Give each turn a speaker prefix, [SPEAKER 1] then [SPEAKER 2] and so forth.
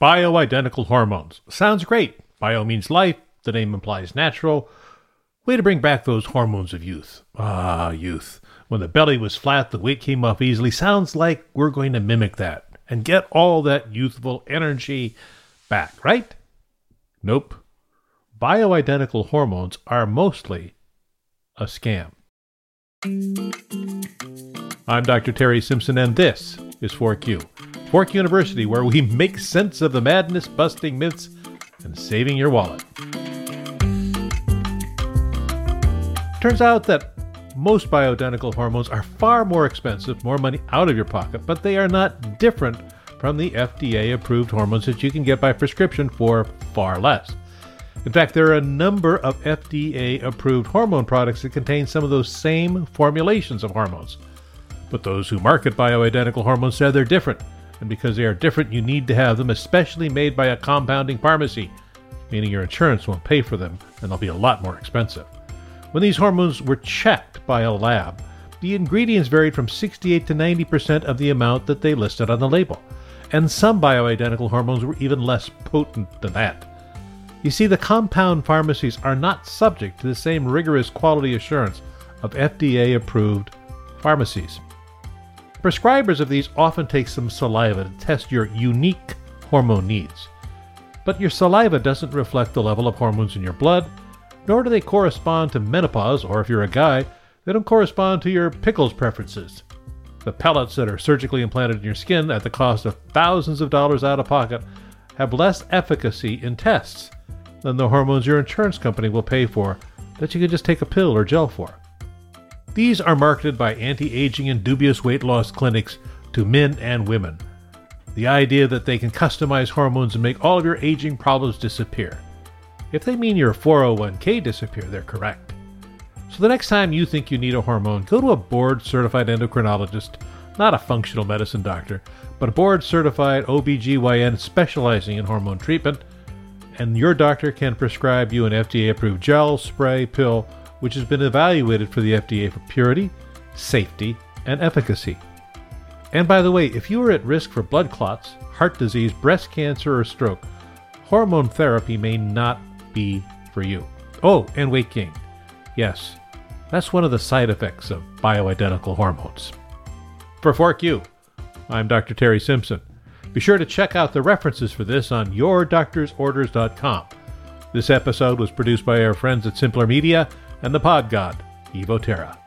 [SPEAKER 1] Bioidentical hormones. Sounds great. Bio means life, the name implies natural. Way to bring back those hormones of youth. Ah, youth. When the belly was flat, the weight came off easily. Sounds like we're going to mimic that and get all that youthful energy back, right? Nope. Bioidentical hormones are mostly a scam. I'm Dr. Terry Simpson, and this is Fork U. Fork University, where we make sense of the madness, busting myths, and saving your wallet. Turns out that most bioidentical hormones are far more expensive, more money out of your pocket, but they are not different from the FDA approved hormones that you can get by prescription for far less. In fact, there are a number of FDA approved hormone products that contain some of those same formulations of hormones. But those who market bioidentical hormones say they're different, and because they are different, you need to have them especially made by a compounding pharmacy, meaning your insurance won't pay for them and they'll be a lot more expensive. When these hormones were checked by a lab, the ingredients varied from 68 to 90% of the amount that they listed on the label, and some bioidentical hormones were even less potent than that. You see, the compound pharmacies are not subject to the same rigorous quality assurance of FDA approved pharmacies. Prescribers of these often take some saliva to test your unique hormone needs. But your saliva doesn't reflect the level of hormones in your blood nor do they correspond to menopause, or if you're a guy, they don't correspond to your pickles preferences. The pellets that are surgically implanted in your skin at the cost of thousands of dollars out of pocket have less efficacy in tests than the hormones your insurance company will pay for that you can just take a pill or gel for. These are marketed by anti aging and dubious weight loss clinics to men and women. The idea that they can customize hormones and make all of your aging problems disappear. If they mean your 401k disappear, they're correct. So the next time you think you need a hormone, go to a board certified endocrinologist, not a functional medicine doctor, but a board certified OBGYN specializing in hormone treatment, and your doctor can prescribe you an FDA approved gel, spray, pill, which has been evaluated for the FDA for purity, safety, and efficacy. And by the way, if you are at risk for blood clots, heart disease, breast cancer, or stroke, hormone therapy may not be for you. Oh, and weight gain. Yes, that's one of the side effects of bioidentical hormones. For Fork I'm Dr. Terry Simpson. Be sure to check out the references for this on yourdoctorsorders.com. This episode was produced by our friends at Simpler Media and the pod god, Evo Terra.